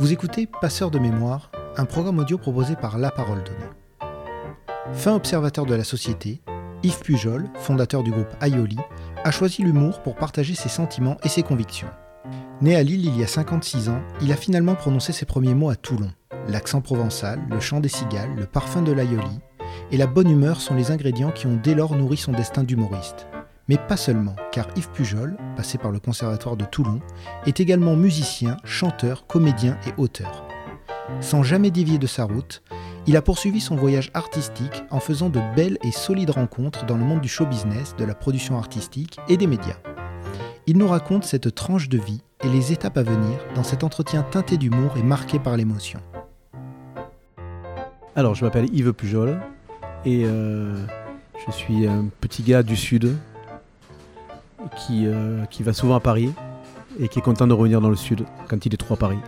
Vous écoutez Passeur de mémoire, un programme audio proposé par La Parole Donnée. Fin observateur de la société, Yves Pujol, fondateur du groupe Aioli, a choisi l'humour pour partager ses sentiments et ses convictions. Né à Lille il y a 56 ans, il a finalement prononcé ses premiers mots à Toulon. L'accent provençal, le chant des cigales, le parfum de l'Aioli et la bonne humeur sont les ingrédients qui ont dès lors nourri son destin d'humoriste. Mais pas seulement, car Yves Pujol, passé par le Conservatoire de Toulon, est également musicien, chanteur, comédien et auteur. Sans jamais dévier de sa route, il a poursuivi son voyage artistique en faisant de belles et solides rencontres dans le monde du show business, de la production artistique et des médias. Il nous raconte cette tranche de vie et les étapes à venir dans cet entretien teinté d'humour et marqué par l'émotion. Alors, je m'appelle Yves Pujol et euh, je suis un petit gars du Sud qui, euh, qui va souvent à Paris et qui est content de revenir dans le Sud quand il est trop à Paris.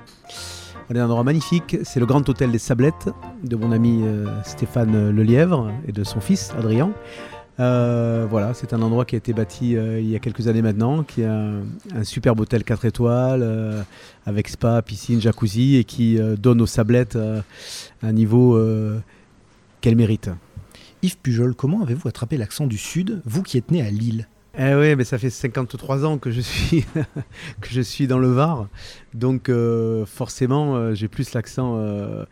On est dans un endroit magnifique, c'est le Grand Hôtel des Sablettes de mon ami euh, Stéphane Lelièvre et de son fils Adrien. Euh, voilà, c'est un endroit qui a été bâti il y a quelques années maintenant, qui un, un superbe hôtel 4 étoiles avec spa, piscine, jacuzzi et qui donne aux Sablettes un niveau qu'elle mérite. Yves Pujol, comment avez-vous attrapé l'accent du Sud, vous qui êtes né à Lille? Eh oui, mais ça fait 53 ans que je suis, dans le Var. Donc euh, forcément, euh, j'ai plus l'accent euh,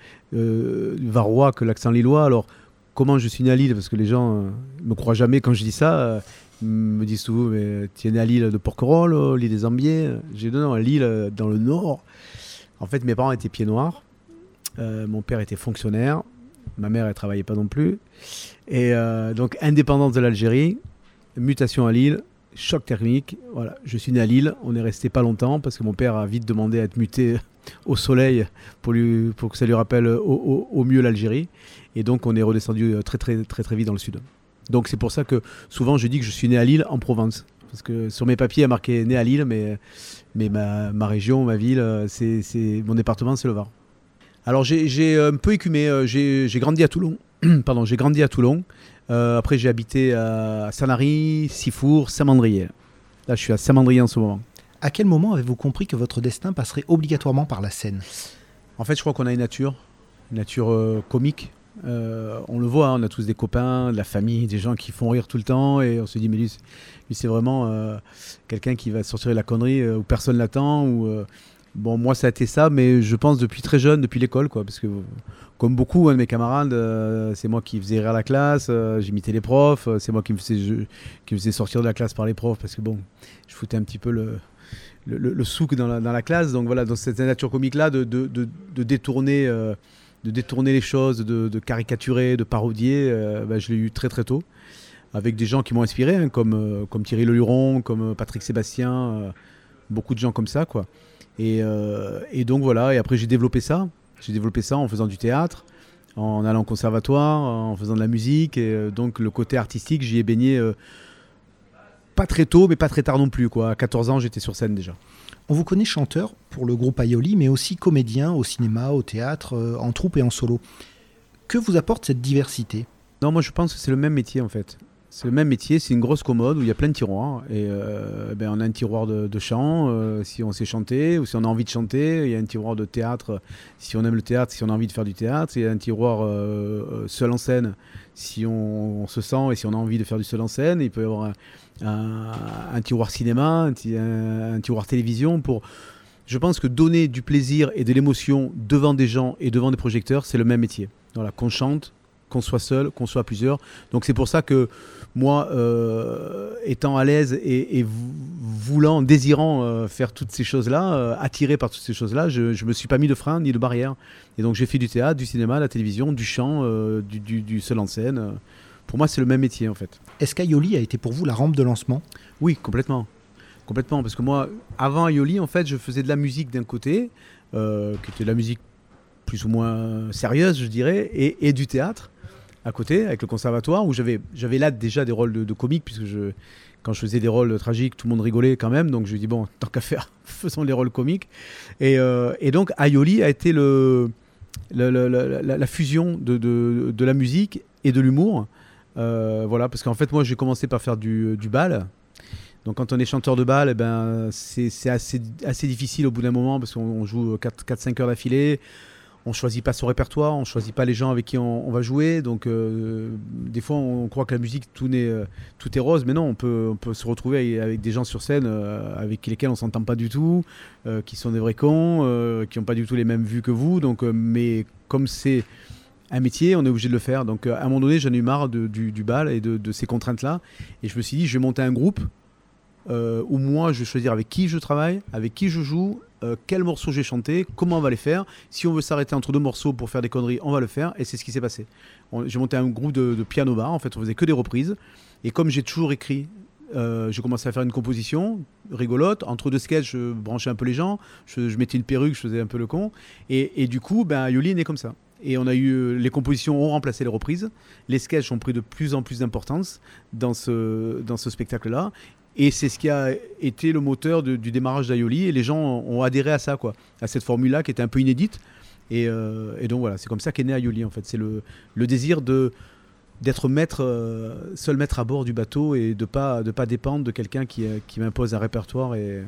varois que l'accent lillois. Alors, comment je suis né à Lille? Parce que les gens ne me croient jamais quand je dis ça. Ils me disent souvent, mais tu es né à Lille de Porquerolles, l'île des Ambiers J'ai donné à Lille, dans le nord. En fait, mes parents étaient pieds noirs. mon père était fonctionnaire. Ma mère, elle travaillait pas non plus. Et donc, indépendance de l'Algérie mutation à Lille, choc thermique. Voilà, je suis né à Lille. On est resté pas longtemps parce que mon père a vite demandé à être muté au soleil pour, que ça lui rappelle au, mieux l'Algérie. Et donc on est redescendu très très très très vite dans le sud. Donc c'est pour ça que souvent je dis que je suis né à Lille en Provence. Parce que sur mes papiers, il y a marqué né à Lille, mais, ma, région, ma ville, c'est, mon département, c'est le Var. Alors j'ai, un peu écumé. J'ai, grandi à Toulon. Pardon, j'ai grandi à Toulon. Euh, après, j'ai habité à Sanary, Sifour, Saint-Mandrier. Là, je suis à Saint-Mandrier en ce moment. À quel moment avez-vous compris que votre destin passerait obligatoirement par la scène En fait, je crois qu'on a une nature, une nature euh, comique. Euh, on le voit, hein, on a tous des copains, de la famille, des gens qui font rire tout le temps, et on se dit, mais lui, c'est vraiment quelqu'un qui va sortir de la connerie où personne l'attend, ou Bon, moi, ça a été ça, mais je pense depuis très jeune, depuis l'école, quoi. Parce que, comme beaucoup hein, de mes camarades, euh, c'est moi qui faisais rire la classe, euh, j'imitais les profs, euh, c'est moi qui me, faisais, qui faisais sortir de la classe par les profs, parce que, bon, je foutais un petit peu le, le, souk dans la, dans la, classe. Donc, voilà, dans cette nature comique-là, de, de, de, détourner. de détourner les choses, de, caricaturer, de parodier, bah, je l'ai eu très très tôt, avec des gens qui m'ont inspiré, hein, comme, comme Thierry Leluron, comme Patrick Sébastien, beaucoup de gens comme ça, quoi. Euh, et, donc voilà, et après j'ai développé ça. J'ai développé ça en faisant du théâtre, en allant au conservatoire, en faisant de la musique. Et euh, donc le côté artistique, j'y ai baigné euh, pas très tôt, mais pas très tard non plus. Quoi. À 14 ans, j'étais sur scène déjà. On vous connaît chanteur pour le groupe Aioli, mais aussi comédien au cinéma, au théâtre, en troupe et en solo. Que vous apporte cette diversité? Non, moi je pense que c'est le même métier en fait. C'est le même métier, c'est une grosse commode où il y a plein de tiroirs. Et euh, ben on a un tiroir de, chant euh, si on sait chanter ou si on a envie de chanter. Il y a un tiroir de théâtre si on aime le théâtre, si on a envie de faire du théâtre. Il y a un tiroir euh, seul en scène si on, se sent et si on a envie de faire du seul en scène. Il peut y avoir un, tiroir cinéma, un, tiroir télévision pour. Je pense que donner du plaisir et de l'émotion devant des gens et devant des projecteurs, c'est le même métier. Qu'on chante, qu'on soit seul, qu'on soit plusieurs. Donc c'est pour ça que moi, euh, étant à l'aise et, voulant, désirant euh, faire toutes ces choses-là, euh, attiré par toutes ces choses-là, je ne me suis pas mis de frein ni de barrière. Et donc j'ai fait du théâtre, du cinéma, la télévision, du chant, du, du, seul en scène. Pour moi, c'est le même métier en fait. Est-ce qu'Aioli a été pour vous la rampe de lancement? Oui, complètement. Complètement, parce que moi, avant Aioli, en fait, je faisais de la musique d'un côté, qui était de la musique plus ou moins sérieuse, je dirais, et, et du théâtre à côté avec le conservatoire où j'avais j'avais là déjà des rôles de, comique puisque quand je faisais des rôles tragiques tout le monde rigolait quand même. Donc je lui dis bon tant qu'à faire faisons les rôles comiques. Et, euh, et donc Aioli a été le, la, fusion de, de, la musique et de l'humour. Euh, voilà parce qu'en fait moi j'ai commencé par faire du, du bal. Donc quand on est chanteur de bal, eh ben, c'est assez, assez difficile au bout d'un moment parce qu'on joue 4-5 heures d'affilée on choisit pas son répertoire, on choisit pas les gens avec qui on, va jouer. Donc euh, des fois on croit que la musique tout est, euh, est rose, mais non, on peut, se retrouver avec, des gens sur scène euh, avec lesquels on s'entend pas du tout, qui sont des vrais cons, qui n'ont pas du tout les mêmes vues que vous. Donc, mais comme c'est un métier, on est obligé de le faire. Donc à un moment donné, j'en ai eu marre du, du, bal et de, de ces contraintes-là, et je me suis dit, je vais monter un groupe. où moi je vais choisir avec qui je travaille, avec qui je joue, euh, quel morceau j'ai chanté, comment on va les faire. Si on veut s'arrêter entre deux morceaux pour faire des conneries, on va le faire. Et c'est ce qui s'est passé. J'ai monté un groupe de, piano bar. En fait, on faisait que des reprises. Et comme j'ai toujours écrit, euh, j'ai commencé à faire une composition rigolote. Entre deux sketchs, je branchais un peu les gens. Je, mettais une perruque, je faisais un peu le con. Et, du coup, ben, Yoli est comme ça. Et on a eu euh, les compositions ont remplacé les reprises. Les sketchs ont pris de plus en plus d'importance dans ce, dans ce spectacle-là. Et c'est ce qui a été le moteur du démarrage d'Aioli. Et les gens ont adhéré à ça, quoi, à cette formule-là qui était un peu inédite. Et, euh, donc voilà, c'est comme ça qu'est né Aioli, en fait. C'est le, le, désir de d'être maître, euh, seul maître à bord du bateau et de pas de pas dépendre de quelqu'un qui, euh, qui m'impose un répertoire et,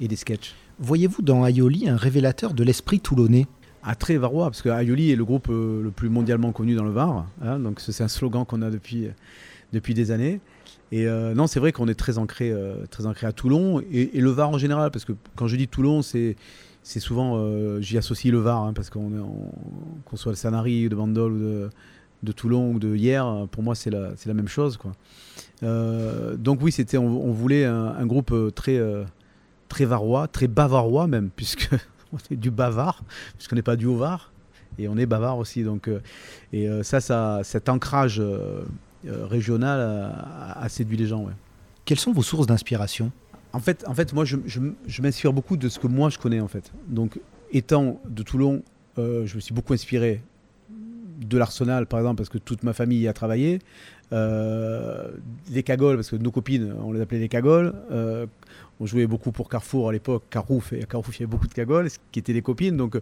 et des sketchs. Voyez-vous dans Aioli un révélateur de l'esprit toulonnais? À très varois, parce que Aioli est le groupe le plus mondialement connu dans le Var. Hein, donc c'est un slogan qu'on a depuis, depuis des années. Et euh, non, c'est vrai qu'on est très ancré, euh, très ancré à Toulon et, le Var en général, parce que quand je dis Toulon, c'est souvent, euh, j'y associe le Var, hein, parce qu'on soit le Sanary de Bandol ou de, de, Toulon ou de hier, pour moi c'est la, même chose. Donc oui, c'était, on, voulait un, groupe très, très varois, très bavarois même, puisque on est du bavard, puisqu'on n'est pas du Haut-Var, et on est bavard aussi. Donc, et ça, ça, cet ancrage régional a, séduit les gens. Ouais. Quelles sont vos sources d'inspiration? En fait, en fait, moi, je, m'inspire beaucoup de ce que moi je connais en fait. Donc, étant de Toulon, euh, je me suis beaucoup inspiré de l'Arsenal, par exemple, parce que toute ma famille y a travaillé. Euh, les cagoles, parce que nos copines, on les appelait les cagoles. on jouait beaucoup pour Carrefour à l'époque, Carrefour, et Carrefour, il y avait beaucoup de cagoles, qui étaient des copines. Donc,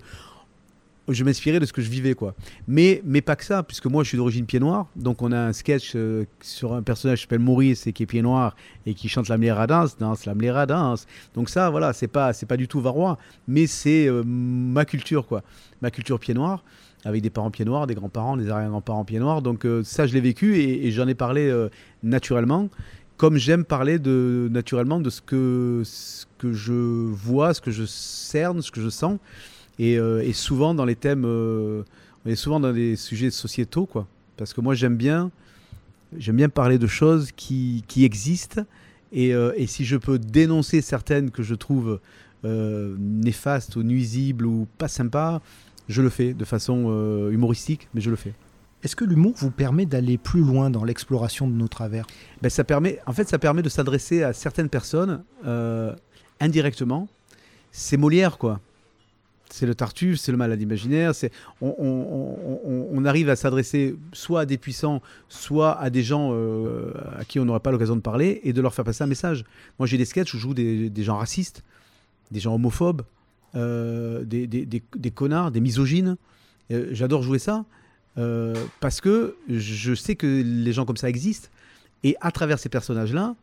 je m'inspirais de ce que je vivais quoi. Mais mais pas que ça puisque moi je suis d'origine pied noir donc on a un sketch euh, sur un personnage qui s'appelle Maurice et qui est pied noir et qui chante la mlera danse danse la mlera danse. Donc ça voilà, c'est pas c'est pas du tout varois mais c'est euh, ma culture quoi. Ma culture pied noir avec des parents pieds noirs, des grands-parents, des arrière-grands-parents pieds noirs. Donc euh, ça je l'ai vécu et, j'en ai parlé naturellement comme j'aime parler de naturellement de ce que ce que je vois, ce que je cerne, ce que je sens. Euh, et, souvent dans les thèmes, euh, on est souvent dans des sujets sociétaux, quoi. Parce que moi j'aime bien, j'aime bien parler de choses qui, qui existent. Et, euh, et, si je peux dénoncer certaines que je trouve néfastes ou nuisibles ou pas sympas, je le fais de façon humoristique, mais je le fais. Est-ce que l'humour vous permet d'aller plus loin dans l'exploration de nos travers? Ben, ça permet, En fait, ça permet de s'adresser à certaines personnes indirectement. C'est Molière, quoi c'est le Tartuffe, c'est le malade imaginaire. C'est, on, arrive à s'adresser soit à des puissants, soit à des gens euh, à qui on n'aurait pas l'occasion de parler et de leur faire passer un message. Moi, j'ai des sketchs où je joue des, gens racistes, des gens homophobes, euh, des, connards, des misogynes. Euh, j'adore jouer ça parce que je sais que les gens comme ça existent. Et à travers ces personnages-là,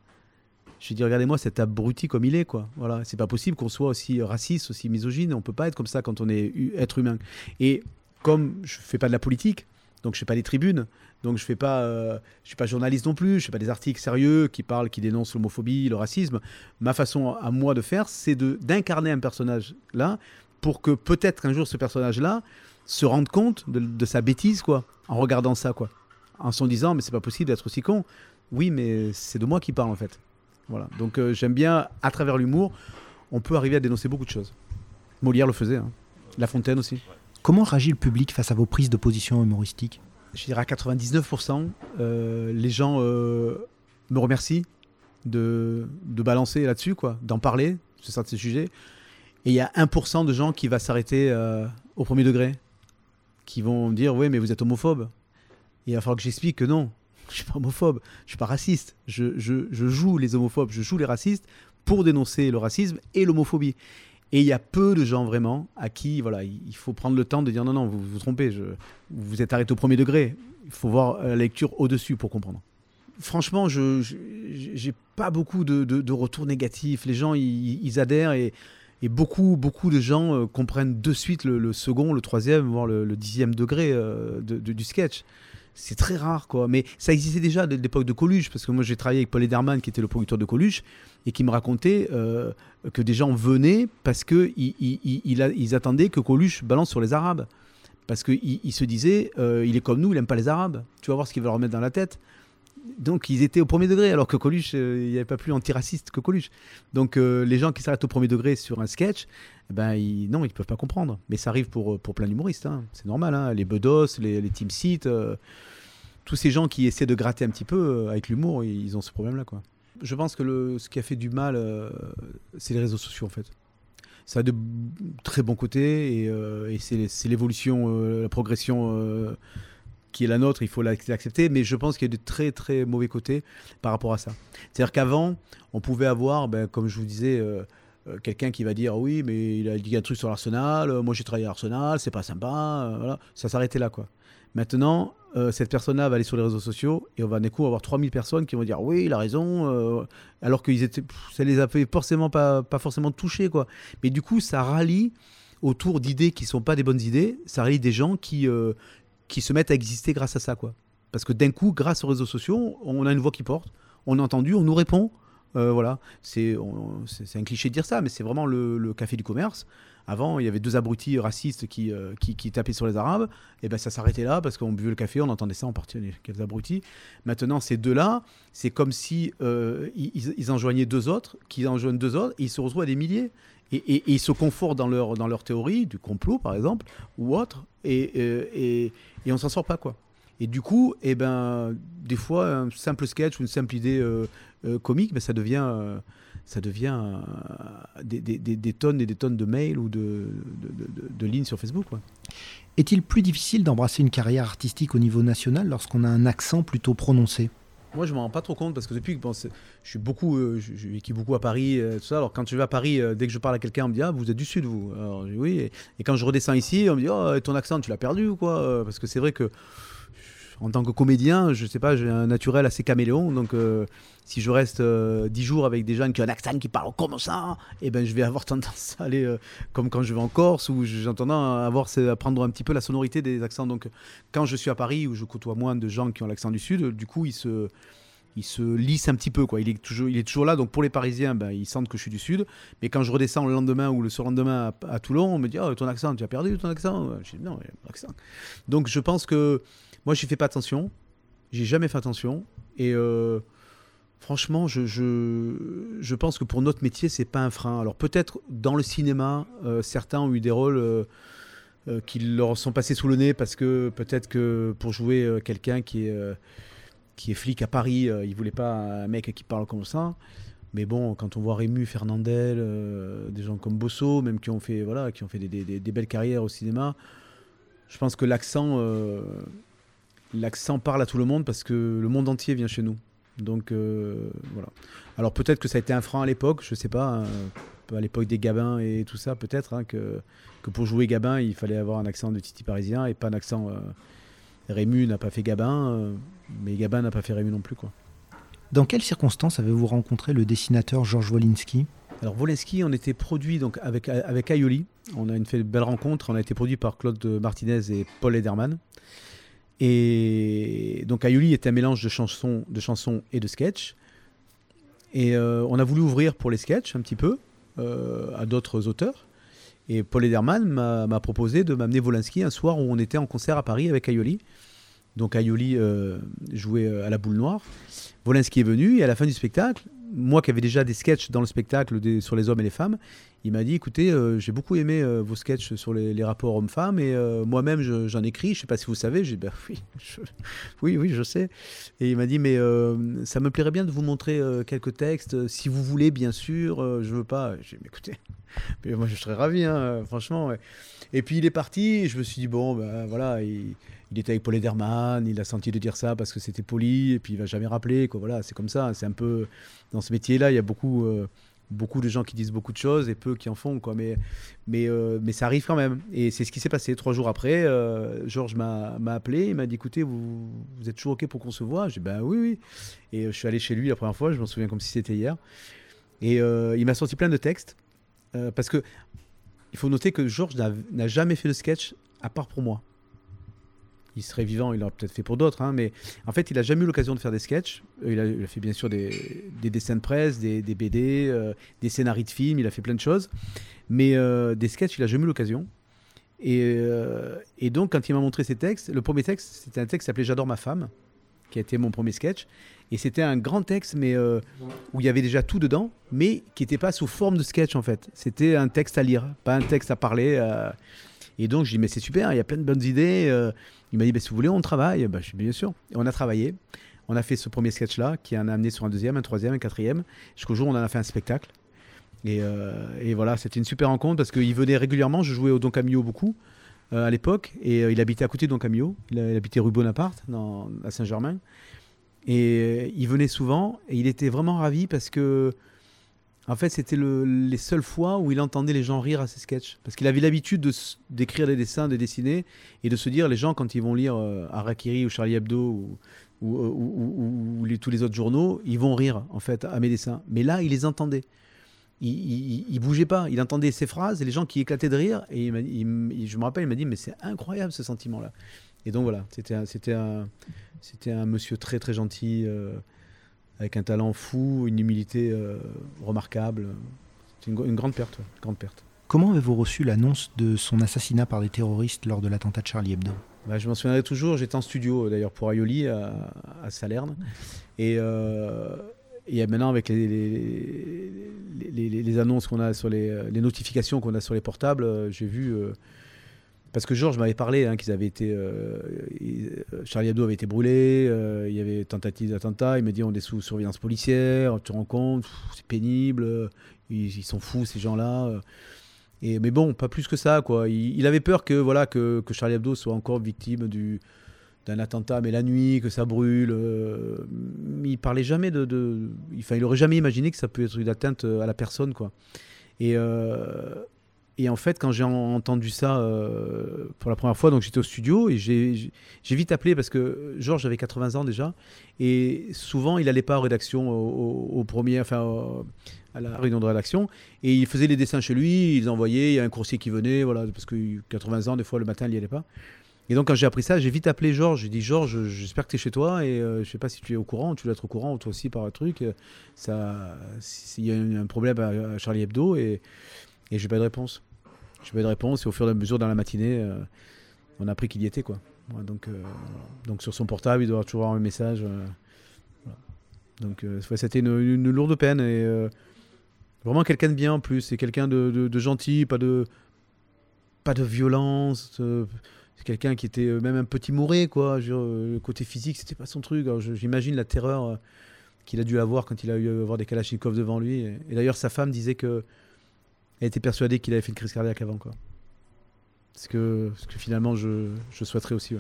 je dis regardez-moi cet abruti comme il est quoi. Voilà, c'est pas possible qu'on soit aussi raciste, aussi misogyne. On peut pas être comme ça quand on est être humain. Et comme je fais pas de la politique, donc je fais pas des tribunes, donc je fais pas, euh, je suis pas journaliste non plus, je fais pas des articles sérieux qui parlent, qui dénoncent l'homophobie, le racisme. Ma façon à moi de faire, c'est de d'incarner un personnage là pour que peut-être qu'un jour ce personnage là se rende compte de, de, sa bêtise quoi, en regardant ça quoi, en se disant mais c'est pas possible d'être aussi con. Oui, mais c'est de moi qui parle en fait. Voilà. Donc euh, j'aime bien, à travers l'humour, on peut arriver à dénoncer beaucoup de choses. Molière le faisait, hein. La Fontaine aussi. Comment réagit le public face à vos prises de position humoristiques? Je dirais à 99%, euh, les gens euh, me remercient de, de balancer là-dessus, quoi, d'en parler, c'est ça de ces sujets. Et il y a 1% de gens qui va s'arrêter au premier degré, qui vont dire oui mais vous êtes homophobe. il va falloir que j'explique que non, je suis pas homophobe, je suis pas raciste. Je, joue les homophobes, je joue les racistes pour dénoncer le racisme et l'homophobie. Et il y a peu de gens vraiment à qui voilà, il faut prendre le temps de dire non, non, vous vous trompez, je, vous êtes arrêté au premier degré. Il faut voir la lecture au-dessus pour comprendre. Franchement, je, j'ai pas beaucoup de, de, retours négatifs. Les gens, ils, adhèrent et, et, beaucoup, beaucoup de gens comprennent de suite le, second, le troisième, voire le, dixième degré du sketch c'est très rare, quoi. Mais ça existait déjà de l'époque de Coluche, parce que moi j'ai travaillé avec Paul Ederman, qui était le producteur de Coluche, et qui me racontait euh, que des gens venaient parce qu'ils ils, attendaient que Coluche balance sur les Arabes. Parce qu'ils il se disaient, euh, il est comme nous, il n'aime pas les Arabes. Tu vas voir ce qu'il va leur mettre dans la tête. Donc ils étaient au premier degré, alors que Coluche, euh, il n'y avait pas plus antiraciste que Coluche. Donc les gens qui s'arrêtent au premier degré sur un sketch, eh ben, non, ils ne peuvent pas comprendre. Mais ça arrive pour, pour plein d'humoristes. Hein. C'est normal. Hein. Les Bedos, les, Team Seat, euh, tous ces gens qui essaient de gratter un petit peu euh, avec l'humour, ils ont ce problème-là. Quoi. Je pense que le, ce qui a fait du mal, euh, c'est les réseaux sociaux en fait. Ça a de très bons côtés et, et c'est l'évolution, la progression qui est la nôtre, il faut l'accepter, mais je pense qu'il y a de très très mauvais côtés par rapport à ça. C'est-à-dire qu'avant, on pouvait avoir, ben, comme je vous disais, euh, quelqu'un qui va dire oui mais il a dit un truc sur l'Arsenal, euh, moi j'ai travaillé à Arsenal, c'est pas sympa, euh, voilà. ça s'arrêtait là quoi. Maintenant, cette personne-là va aller sur les réseaux sociaux et on va d'un coup avoir 3000 personnes qui vont dire oui, il a raison, alors que étaient, ça les a fait forcément pas, pas forcément toucher quoi. Mais du coup, ça rallie autour d'idées qui sont pas des bonnes idées, ça rallie des gens qui, qui se mettent à exister grâce à ça quoi. Parce que d'un coup, grâce aux réseaux sociaux, on a une voix qui porte, on est entendu, on nous répond, euh, voilà, c'est un cliché de dire ça, mais c'est vraiment le, café du commerce. Avant, il y avait deux abrutis racistes qui, euh, qui, tapaient sur les Arabes. Et ben ça s'arrêtait là parce qu'on buvait le café, on entendait ça en partie les abrutis. Maintenant, ces deux-là, c'est comme si euh, ils, en joignaient deux autres, qu'ils en joignent deux autres, et ils se retrouvent à des milliers. Et, ils se confortent dans leur, dans leur théorie, du complot par exemple, ou autre, et, et on s'en sort pas quoi. Et du coup, eh ben, des fois, un simple sketch ou une simple idée euh, euh, comique, ben, ça devient, euh, ça devient des, des, des, tonnes et des tonnes de mails ou de, de, de, lignes sur Facebook. Est-il plus difficile d'embrasser une carrière artistique au niveau national lorsqu'on a un accent plutôt prononcé? Moi, je m'en rends pas trop compte parce que depuis que je suis beaucoup, je, je beaucoup à Paris, tout ça. Alors quand je vais à Paris, dès que je parle à quelqu'un, on me dit ah vous êtes du sud vous. Oui. Et, et, quand je redescends ici, on me dit oh ton accent tu l'as perdu ou quoi? Parce que c'est vrai que en tant que comédien, je sais pas, j'ai un naturel assez caméléon. Donc, euh, si je reste euh, dix jours avec des gens qui ont un accent qui parlent comme ça, eh ben, je vais avoir tendance à aller euh, comme quand je vais en Corse, tendance à, avoir, à prendre un petit peu la sonorité des accents. Donc, quand je suis à Paris, où je côtoie moins de gens qui ont l'accent du Sud, du coup, ils se il se lisse un petit peu. Quoi. Il, est toujours, il est toujours là. Donc pour les Parisiens, ben, ils sentent que je suis du Sud. Mais quand je redescends le lendemain ou le surlendemain à, à Toulon, on me dit oh, ton accent, tu as perdu ton accent? Je dis non, il accent. Donc je pense que moi, je fais pas attention. J'ai jamais fait attention. Et euh, franchement, je, je, pense que pour notre métier, c'est pas un frein. Alors peut-être dans le cinéma, euh, certains ont eu des rôles euh, qui leur sont passés sous le nez parce que peut-être que pour jouer quelqu'un qui est, qui est flic à Paris, il voulait pas un mec qui parle comme ça. Mais bon, quand on voit Rému, Fernandel, des gens comme Bosso, même qui ont fait, voilà, qui ont fait des, des, des belles carrières au cinéma, je pense que l'accent l'accent parle à tout le monde parce que le monde entier vient chez nous. Donc euh, voilà. Alors peut-être que ça a été un frein à l'époque, je sais pas, hein, à l'époque des Gabins et tout ça, peut-être hein, que, que pour jouer Gabin, il fallait avoir un accent de Titi parisien et pas un accent. Euh, Rému n'a pas fait Gabin, euh, mais Gabin n'a pas fait Rému non plus. quoi. Dans quelles circonstances avez-vous rencontré le dessinateur Georges Wolinski? Alors Wolinski, on était produit donc avec avec Aioli. On a une fait une belle rencontre. On a été produit par Claude Martinez et Paul Ederman. Et donc Ayuli est un mélange de chansons, de chansons et de sketchs. Et euh, on a voulu ouvrir pour les sketchs un petit peu euh, à d'autres auteurs. Et Paul Ederman m'a proposé de m'amener Volinsky un soir où on était en concert à Paris avec Ayoli. Donc Ayoli euh, jouait à la boule noire. Volinsky est venu et à la fin du spectacle, moi qui avais déjà des sketchs dans le spectacle sur les hommes et les femmes, il m'a dit écoutez, euh, j'ai beaucoup aimé euh, vos sketchs sur les, rapports hommes-femmes et euh, moi-même j'en écris. Je sais pas si vous savez. J'ai ben oui, oui, oui, je sais. Et il m'a dit mais ça me plairait bien de vous montrer quelques textes, si vous voulez, bien sûr. je veux pas. J'ai dit écoutez, moi je serais ravi, hein, franchement. Et puis il est parti. je me suis dit bon, ben voilà. Il, il était avec Paul Ederman, il a senti de dire ça parce que c'était poli, et puis il va jamais rappeler. Quoi. Voilà, c'est comme ça. C'est un peu dans ce métier-là, il y a beaucoup, beaucoup de gens qui disent beaucoup de choses et peu qui en font. Quoi. Mais, mais, euh, mais ça arrive quand même. Et c'est ce qui s'est passé. Trois jours après, euh, Georges m'a appelé. Il m'a dit écoutez, vous, êtes toujours OK pour qu'on se voit? J'ai dit ben oui, oui. Et je suis allé chez lui la première fois. Je m'en souviens comme si c'était hier. Et il m'a sorti plein de textes. parce que il faut noter que Georges n'a jamais fait de sketch à part pour moi il serait vivant, il l'aurait peut-être fait pour d'autres, hein, mais en fait, il n'a jamais eu l'occasion de faire des sketchs. Euh, il a, fait bien sûr des, dessins de presse, des, BD, euh, des scénarios de films, il a fait plein de choses, mais euh, des sketchs, il n'a jamais eu l'occasion. Et, donc, quand il m'a montré ses textes, le premier texte, c'était un texte qui s'appelait J'adore ma femme, qui a été mon premier sketch. Et c'était un grand texte, mais où il y avait déjà tout dedans, mais qui n'était pas sous forme de sketch en fait. C'était un texte à lire, pas un texte à parler. Et donc, je dis, mais c'est super, il y a plein de bonnes idées. Il m'a dit, bah, si vous voulez, on travaille. Bah, je suis bien sûr. Et on a travaillé. On a fait ce premier sketch-là, qui en a amené sur un deuxième, un troisième, un quatrième, jusqu'au jour où on en a fait un spectacle. Et, euh, voilà, c'était une super rencontre parce qu'il venait régulièrement. Je jouais au Don Camillo beaucoup euh, à l'époque. Et euh, il habitait à côté de Don Camillo. Il, habitait rue Bonaparte, dans, à Saint-Germain. Et il venait souvent. Et il était vraiment ravi parce que en fait, c'était les seules fois où il entendait les gens rire à ses sketchs. Parce qu'il avait l'habitude d'écrire des dessins, de dessiner, et de se dire, les gens, quand ils vont lire euh, Harakiri ou Charlie Hebdo ou, ou, tous les autres journaux, ils vont rire, en fait, à mes dessins. Mais là, il les entendait. Il, il, bougeait pas. Il entendait ces phrases et les gens qui éclataient de rire. Et je me rappelle, il m'a dit, mais c'est incroyable ce sentiment-là. Et donc voilà, c'était un, un, monsieur très très gentil. Euh, avec un talent fou, une humilité euh, remarquable. C'est une, grande perte, grande perte. Comment avez-vous reçu l'annonce de son assassinat par des terroristes lors de l'attentat de Charlie Hebdo? Bah, Je m'en souviendrai toujours. J'étais en studio d'ailleurs pour Aioli à, Salerne. Et, euh, et maintenant, avec les, les, les, annonces qu'on a sur les, notifications qu'on a sur les portables, euh, j'ai vu. Parce que Georges m'avait parlé hein, qu'ils avaient été. Euh, euh, Charlie Hebdo avait été brûlé, euh, il y avait tentative d'attentat. Il m'a dit on est sous surveillance policière, tu te rends compte, c'est pénible, ils, sont fous ces gens-là. Mais bon, pas plus que ça. quoi. Il, avait peur que, voilà, que, Charlie Hebdo soit encore victime du, d'un attentat, mais la nuit, que ça brûle. il parlait jamais de. de enfin, il aurait jamais imaginé que ça peut être une atteinte à la personne. quoi. Et, et en fait, quand j'ai entendu ça euh, pour la première fois, donc j'étais au studio et j'ai vite appelé parce que Georges avait 80 ans déjà et souvent il n'allait pas en rédaction au, premier, enfin à la réunion de rédaction et il faisait les dessins chez lui, il envoyait, il y a un coursier qui venait, voilà, parce que 80 ans, des fois le matin il n'y allait pas. Et donc quand j'ai appris ça, j'ai vite appelé Georges. J'ai dit Georges, j'espère que tu es chez toi et euh, je sais pas si tu es au courant, tu dois être au courant toi aussi par un truc. Ça, il y a un problème à Charlie Hebdo et et j'ai pas de réponse. J'ai pas de réponse. Et au fur et à mesure, dans la matinée, euh, on a appris qu'il y était. Quoi. donc, euh, donc sur son portable, il doit toujours avoir un message. Euh, donc c'était une, lourde peine. Et vraiment quelqu'un de bien en plus. C'est quelqu'un de, gentil, pas de, pas de violence. c'est quelqu'un qui était même un petit mouré. Quoi. le côté physique, c'était pas son truc. J'imagine la terreur qu'il a dû avoir quand il a eu à avoir des Kalachnikov devant lui. et d'ailleurs, sa femme disait que elle était persuadée qu'il avait fait une crise cardiaque avant. Quoi. Ce, que, que finalement je, je souhaiterais aussi.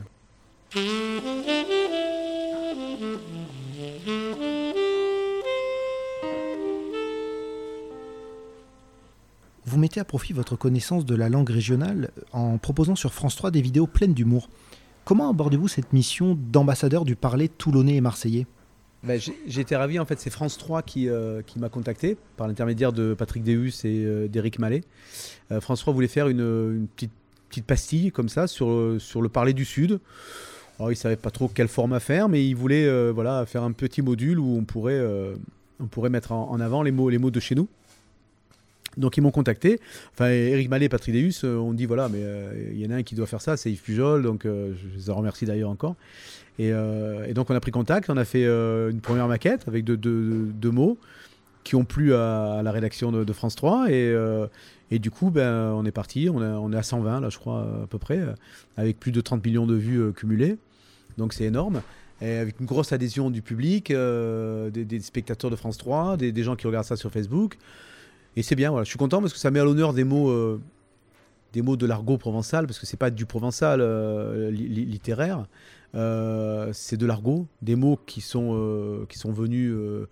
Vous mettez à profit votre connaissance de la langue régionale en proposant sur France 3 des vidéos pleines d'humour. Comment abordez-vous cette mission d'ambassadeur du parler toulonnais et marseillais? Ben, J'étais ravi, en fait, c'est France 3 qui, euh, qui m'a contacté par l'intermédiaire de Patrick Deus et euh, d'Éric Mallet. Euh, France 3 voulait faire une, petite, pastille comme ça sur, le parler du Sud. Alors, il ne savait pas trop quel format faire, mais il voulait voilà, faire un petit module où on pourrait, mettre en, avant les mots de chez nous. Donc ils m'ont contacté. Enfin, Eric Mallet et Patrick Deus ont dit voilà, mais il y en a un qui doit faire ça, c'est Yves Pujol. Donc je les remercie d'ailleurs encore. Euh, et, donc on a pris contact, on a fait euh, une première maquette avec deux, mots qui ont plu à, la rédaction de, France 3. Euh, et, du coup, ben, on est parti, on, est à 120 là je crois à peu près, avec plus de 30 millions de vues cumulées. Donc c'est énorme. Et avec une grosse adhésion du public, des, spectateurs de France 3, des, gens qui regardent ça sur Facebook. Et c'est bien, voilà. je suis content parce que ça met à l'honneur des mots des mots de l'argot provençal, parce que c'est pas du provençal littéraire, euh, c'est de l'argot, des mots qui sont, euh, qui sont venus euh,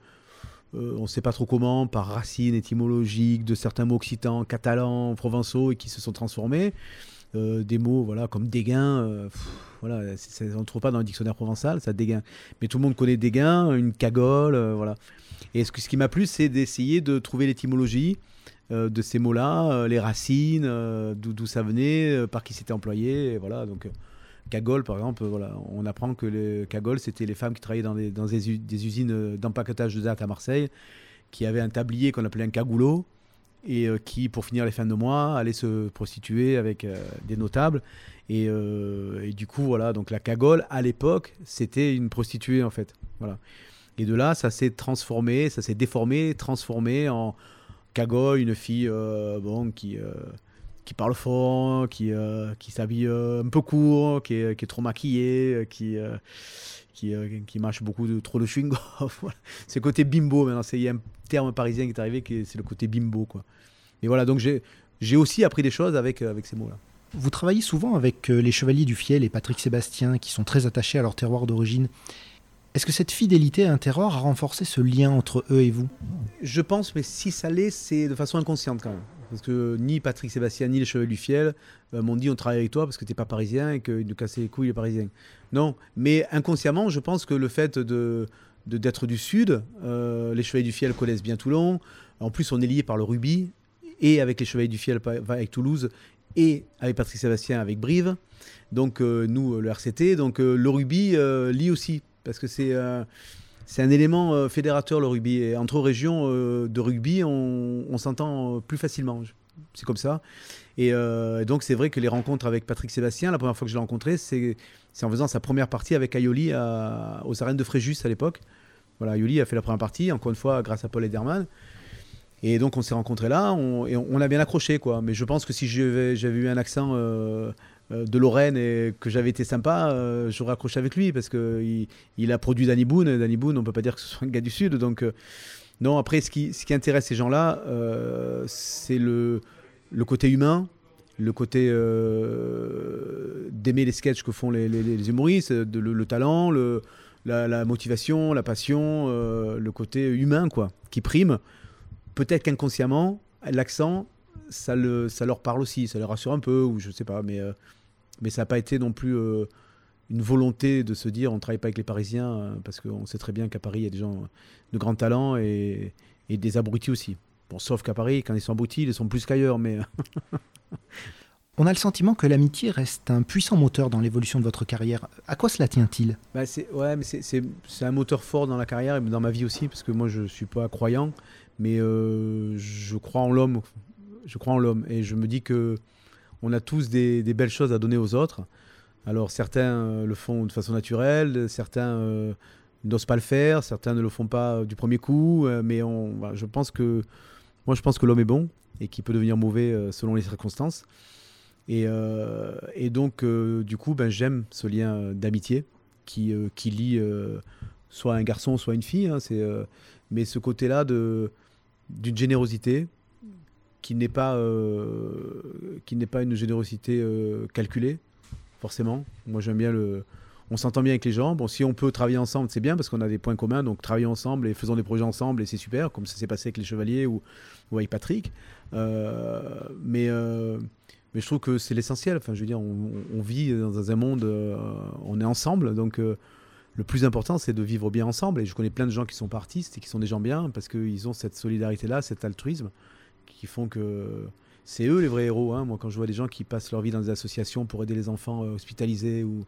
on ne sait pas trop comment, par racines étymologiques de certains mots occitans, catalans, provençaux, et qui se sont transformés. des mots voilà, comme dégain, voilà, on ne trouve pas dans le dictionnaire provençal, ça dégain. Mais tout le monde connaît dégain, une cagole, voilà. Et ce, qui m'a plu, c'est d'essayer de trouver l'étymologie euh, de ces mots-là, euh, les racines, euh, d'où ça venait, par qui c'était employé. voilà, donc cagole, par exemple, voilà, on apprend que les cagoles, c'était les femmes qui travaillaient dans des, usines d'empaquetage de date à Marseille, qui avaient un tablier qu'on appelait un cagoulot, et qui, pour finir les fins de mois, allaient se prostituer avec des notables. Et, et, du coup, voilà, donc la cagole, à l'époque, c'était une prostituée, en fait. Voilà. Et de là, ça s'est transformé, ça s'est déformé, transformé en, Cago, une fille euh, bon, qui, euh, qui parle fort, qui, euh, qui s'habille un peu court, qui est, qui est trop maquillée, qui, qui, qui mâche beaucoup de, trop de chewing-gum. c'est le côté bimbo maintenant. Il y a un terme parisien qui est arrivé, c'est le côté bimbo. Quoi. Et voilà, donc j'ai aussi appris des choses avec, avec ces mots-là. Vous travaillez souvent avec les Chevaliers du Fiel et Patrick Sébastien, qui sont très attachés à leur terroir d'origine. Est-ce que cette fidélité à un terroir a renforcé ce lien entre eux et vous? Je pense, mais si ça l'est, c'est de façon inconsciente quand même. Parce que ni Patrick Sébastien ni les Chevaliers du Fiel euh, m'ont dit on travaille avec toi parce que tu n'es pas parisien et qu'ils nous cassaient les couilles les parisiens. Non, mais inconsciemment, je pense que le fait de d'être du Sud, euh, les Chevaliers du Fiel connaissent bien Toulon. En plus, on est lié par le rugby et avec les Chevaliers du Fiel avec Toulouse et avec Patrick Sébastien avec Brive. Donc euh, nous, le RCT, donc le rugby lie aussi parce que c'est c'est un élément euh, fédérateur le rugby. Et entre régions euh, de rugby, on, s'entend plus facilement. C'est comme ça. Et donc c'est vrai que les rencontres avec Patrick Sébastien, la première fois que je l'ai rencontré, c'est en faisant sa première partie avec Ayoli aux arènes de Fréjus à l'époque. Voilà, Ayoli a fait la première partie, encore une fois grâce à Paul Ederman. Et donc on s'est rencontrés là, on, et on, a bien accroché quoi. Mais je pense que si j'avais eu un accent euh, de Lorraine et que j'avais été sympa, euh, j'aurais accroché avec lui parce qu'il il a produit Danny Boone. Danny Boone, on peut pas dire que ce soit un gars du Sud. Donc, euh, non, après, ce qui, intéresse ces gens-là, c'est le, côté humain, le côté d'aimer les sketchs que font les, humoristes, le, talent, le, la, motivation, la passion, le côté humain, quoi, qui prime. Peut-être qu'inconsciemment, l'accent, ça leur parle aussi, ça les rassure un peu, ou je sais pas, mais mais ça n'a pas été non plus euh, une volonté de se dire on ne travaille pas avec les Parisiens, euh, parce qu'on sait très bien qu'à Paris, il y a des gens de grand talent et, des abrutis aussi. Bon, sauf qu'à Paris, quand ils sont abrutis, ils sont plus qu'ailleurs, mais... On a le sentiment que l'amitié reste un puissant moteur dans l'évolution de votre carrière. À quoi cela tient-il? Bah Ouais, mais c'est un moteur fort dans la carrière et dans ma vie aussi, parce que moi je ne suis pas croyant, mais euh, je crois en l'homme. Je crois en l'homme et je me dis que on a tous des, belles choses à donner aux autres. Alors certains euh, le font de façon naturelle, certains euh, n'osent pas le faire, certains ne le font pas euh, du premier coup, mais on, je pense que moi je pense que l'homme est bon et qu'il peut devenir mauvais selon les circonstances. Et, donc du coup ben, j'aime ce lien d'amitié qui, qui lie soit un garçon soit une fille, hein, mais ce côté-là d'une générosité, qui n'est pas, euh, qui n'est pas une générosité euh, calculée, forcément. Moi, j'aime bien le. On s'entend bien avec les gens. Bon, si on peut travailler ensemble, c'est bien parce qu'on a des points communs. Donc, travaillons ensemble et faisons des projets ensemble et c'est super, comme ça s'est passé avec les Chevaliers ou, ou avec Patrick. Euh, mais, mais je trouve que c'est l'essentiel. Enfin, je veux dire, on, vit dans un monde, on est ensemble. Donc, le plus important, c'est de vivre bien ensemble. Et je connais plein de gens qui sont pas artistes et qui sont des gens bien parce qu'ils ont cette solidarité-là, cet altruisme qui font que c'est eux les vrais héros. Hein. Moi, quand je vois des gens qui passent leur vie dans des associations pour aider les enfants euh, hospitalisés ou,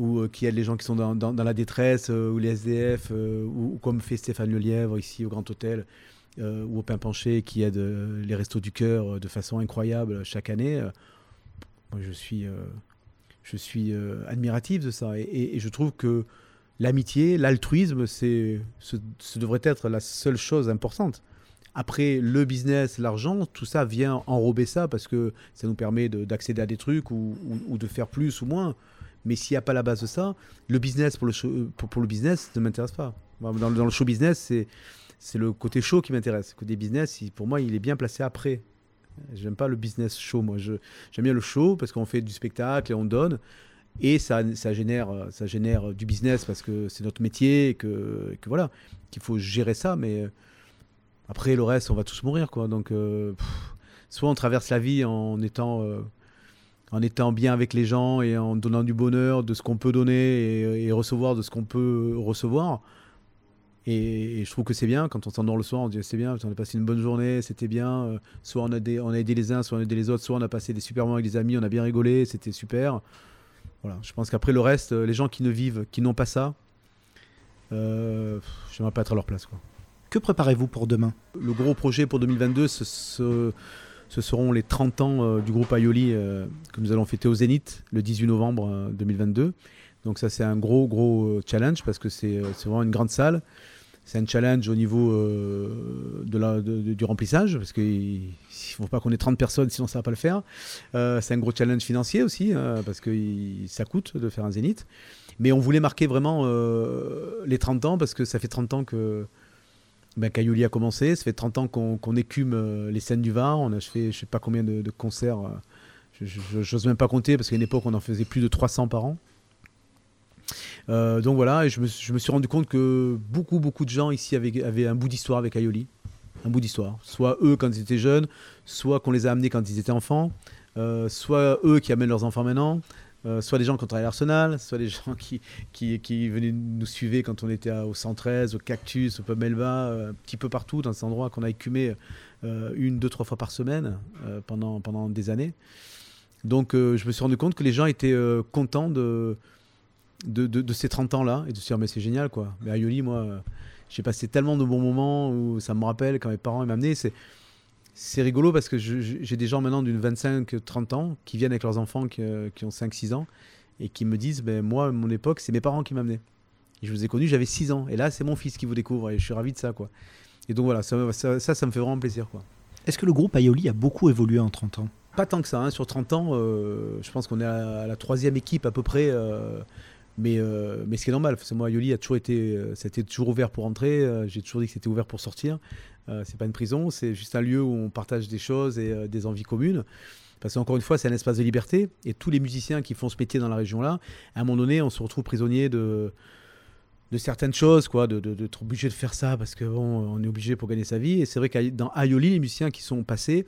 euh, qui aident les gens qui sont dans, la détresse euh, ou les SDF, ou, comme fait Stéphane Lelièvre ici au Grand Hôtel ou au Pain Penché qui aide les Restos du Cœur de façon incroyable chaque année. moi, je suis, admiratif de ça. Et, je trouve que l'amitié, l'altruisme, ce devrait être la seule chose importante. Après, le business, l'argent, tout ça vient enrober ça parce que ça nous permet d'accéder à des trucs ou, de faire plus ou moins. Mais s'il n'y a pas la base de ça, le business pour le, show, pour, le business ne m'intéresse pas. Dans, dans, le show business, c'est le côté show qui m'intéresse. Le côté business, pour moi, il est bien placé après. J'aime pas le business show, moi. J'aime bien le show parce qu'on fait du spectacle et on donne. et ça, ça, génère, ça génère du business parce que c'est notre métier et que, que voilà, qu'il faut gérer ça. Mais après, le reste, on va tous mourir. Quoi. Donc, soit on traverse la vie en étant en étant bien avec les gens et en donnant du bonheur, de ce qu'on peut donner et, recevoir de ce qu'on peut recevoir. Et, je trouve que c'est bien, quand on s'endort le soir, on dit c'est bien, on a passé une bonne journée, c'était bien. Euh, soit on a, on a aidé les uns, soit on a aidé les autres, soit on a passé des super moments avec les amis, on a bien rigolé, c'était super. Voilà, je pense qu'après le reste, les gens qui ne vivent, qui n'ont pas ça, euh, j'aimerais pas être à leur place. Quoi. Que préparez-vous pour demain? Le gros projet pour 2022, ce, seront les 30 ans euh, du groupe Aioli euh, que nous allons fêter au Zénith le 18 novembre 2022. Euh, Donc ça c'est un gros gros challenge parce que c'est vraiment une grande salle. C'est un challenge au niveau du remplissage, parce qu'il ne faut pas qu'on ait 30 personnes, sinon ça ne va pas le faire. c'est un gros challenge financier aussi, parce que ça coûte de faire un zénith. Mais on voulait marquer vraiment les 30 ans, parce que ça fait 30 ans que, ben, a commencé. Ça fait 30 ans qu'on écume euh, les scènes du Var. On a fait je sais pas combien de, concerts. Euh, je n'ose même pas compter parce qu'à une époque, on en faisait plus de 300 par an. Euh, donc voilà, je me, suis rendu compte que beaucoup, beaucoup de gens ici avaient, un bout d'histoire avec Aioli. Un bout d'histoire. Soit eux quand ils étaient jeunes, soit qu'on les a amenés quand ils étaient enfants, soit eux qui amènent leurs enfants maintenant, euh, soit des gens qui ont travaillé à l'Arsenal, soit des gens qui, qui, qui, venaient nous suivre quand on était au 113, au Cactus, au Pub euh, un petit peu partout dans cet endroit qu'on a écumé euh, une, deux, trois fois par semaine pendant, pendant des années. Donc je me suis rendu compte que les gens étaient contents de, de, de, ces 30 ans-là et de se dire mais c'est génial quoi. Mais à Yoli, moi, j'ai passé tellement de bons moments où ça me rappelle quand mes parents m'amenaient. C'est c'est rigolo parce que j'ai des gens maintenant d'une 25-30 ans qui viennent avec leurs enfants qui, euh, ont 5-6 ans et qui me disent ben, Moi, à mon époque, c'est mes parents qui m'amenaient. Je vous ai connu, j'avais 6 ans. Et là, c'est mon fils qui vous découvre et je suis ravi de ça. quoi. Et donc voilà, ça, ça, ça, me fait vraiment plaisir. quoi. Est-ce que le groupe Aioli a beaucoup évolué en 30 ans? Pas tant que ça. Hein. Sur 30 ans, euh, je pense qu'on est à, la troisième équipe à peu près. Euh, mais, mais ce qui est normal, moi, Aioli a toujours été, c'était toujours ouvert pour entrer. J'ai toujours dit que c'était ouvert pour sortir. Euh, c'est pas une prison, c'est juste un lieu où on partage des choses et euh, des envies communes. Parce qu'encore une fois, c'est un espace de liberté. Et tous les musiciens qui font ce métier dans la région-là, à un moment donné, on se retrouve prisonnier de, de certaines choses, quoi, de, de, obligé de faire ça parce qu'on on est obligé pour gagner sa vie. Et c'est vrai que dans Aioli, les musiciens qui sont passés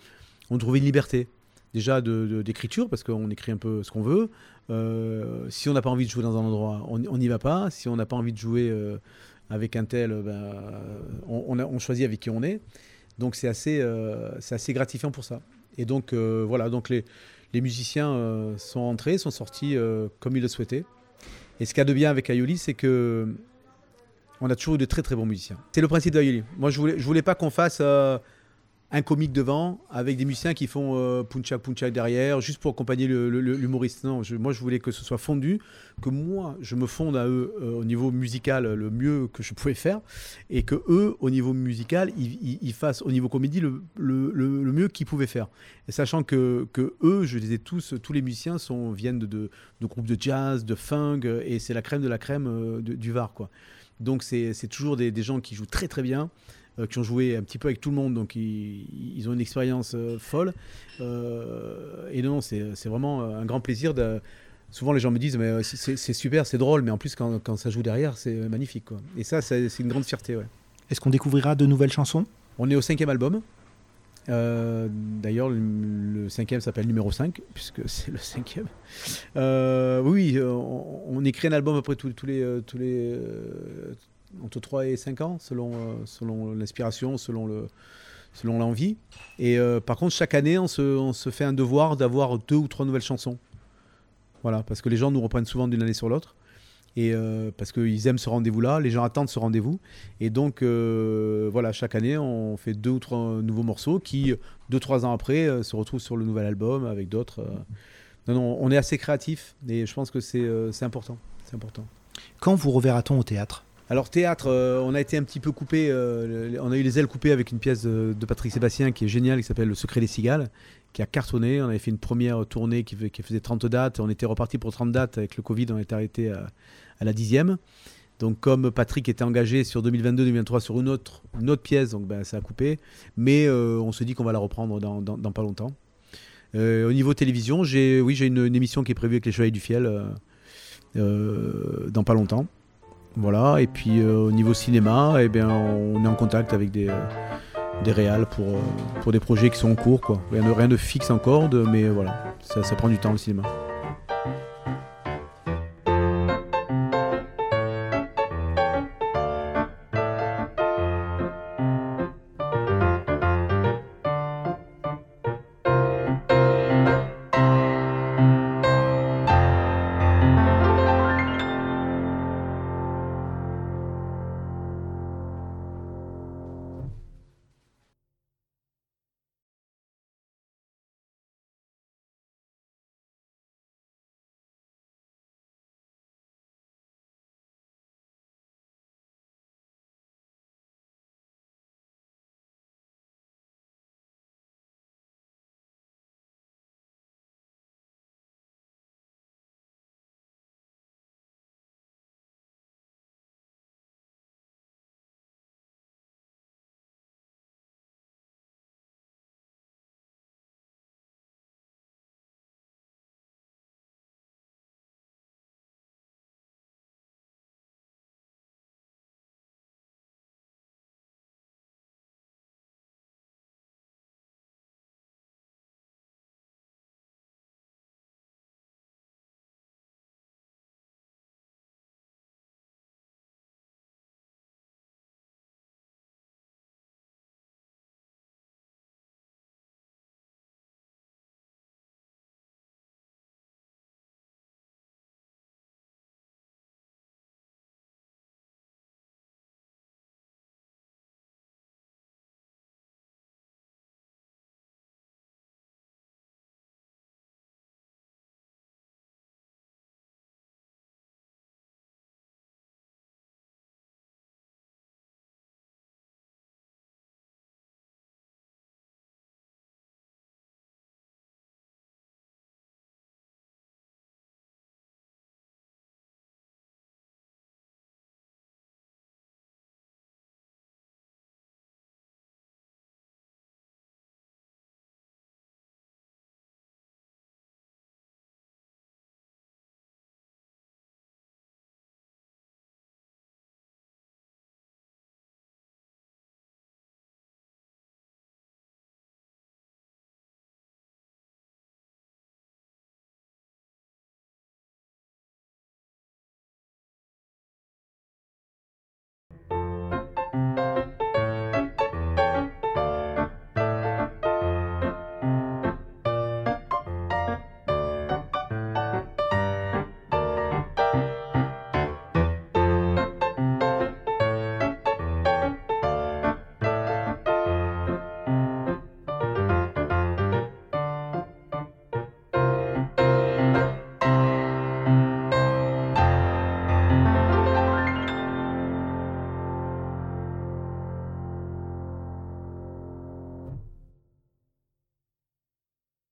ont trouvé une liberté. Déjà d'écriture, parce qu'on écrit un peu ce qu'on veut. Euh, si on n'a pas envie de jouer dans un endroit, on n'y va pas. Si on n'a pas envie de jouer avec un tel, ben, on, on, choisit avec qui on est. Donc c'est assez, euh, assez gratifiant pour ça. Et donc euh, voilà, donc les, les musiciens euh, sont entrés, sont sortis comme ils le souhaitaient. Et ce qu'il y a de bien avec Ayoli, c'est que on a toujours eu de très très bons musiciens. C'est le principe d'Ayoli. Moi, je voulais, je voulais pas qu'on fasse un comique devant avec des musiciens qui font euh, punchak punchak derrière juste pour accompagner l'humoriste. Non, moi je voulais que ce soit fondu, que moi je me fonde à eux euh, au niveau musical le mieux que je pouvais faire et que eux au niveau musical ils, fassent au niveau comédie le, le mieux qu'ils pouvaient faire. Sachant que, que, eux, je disais tous, tous les musiciens sont, viennent de, de, groupes de jazz, de funk et c'est la crème de la crème euh, du Var quoi. Donc c'est toujours des, des, gens qui jouent très très bien. Euh, qui ont joué un petit peu avec tout le monde, donc ils, ont une expérience euh, folle. Euh, et non, c'est vraiment un grand plaisir. De, souvent les gens me disent mais c'est super, c'est drôle, mais en plus quand, quand ça joue derrière, c'est magnifique. Quoi. Et ça, c'est une grande fierté. Ouais. Est-ce qu'on découvrira de nouvelles chansons? On est au cinquième album. D'ailleurs, le, cinquième s'appelle numéro 5, puisque c'est le cinquième. oui, on, on, écrit un album après tous, tous les, tous les, entre 3 et 5 ans, selon, euh, selon l'inspiration, selon le selon l'envie. Et euh, par contre, chaque année, on se, on se fait un devoir d'avoir deux ou trois nouvelles chansons. Voilà, parce que les gens nous reprennent souvent d'une année sur l'autre. Et euh, parce qu'ils aiment ce rendez-vous-là, les gens attendent ce rendez-vous. Et donc, voilà, chaque année, on fait deux ou trois nouveaux morceaux qui, deux, trois ans après, se retrouvent sur le nouvel album avec d'autres. Non, non, on est assez créatif et je pense que c'est important. C'est important. Quand vous reverra-t-on au théâtre? Alors théâtre, euh, on a été un petit peu coupé, euh, on a eu les ailes coupées avec une pièce de, Patrick Sébastien qui est géniale, qui s'appelle Le secret des cigales, qui a cartonné. On avait fait une première tournée qui, faisait 30 dates, on était reparti pour 30 dates, avec le Covid on était arrêté à, la dixième. Donc comme Patrick était engagé sur 2022-2023 sur une autre, une autre pièce, donc ben, ça a coupé. Mais euh, on se dit qu'on va la reprendre dans, pas longtemps. au niveau télévision, j'ai oui, j'ai une, émission qui est prévue avec les Chevaliers du Fiel dans pas longtemps. Voilà, et puis au niveau cinéma, eh bien, on est en contact avec des, des réals pour, pour des projets qui sont en cours. Quoi. Rien, de, rien de fixe encore, mais voilà, ça prend du temps le cinéma.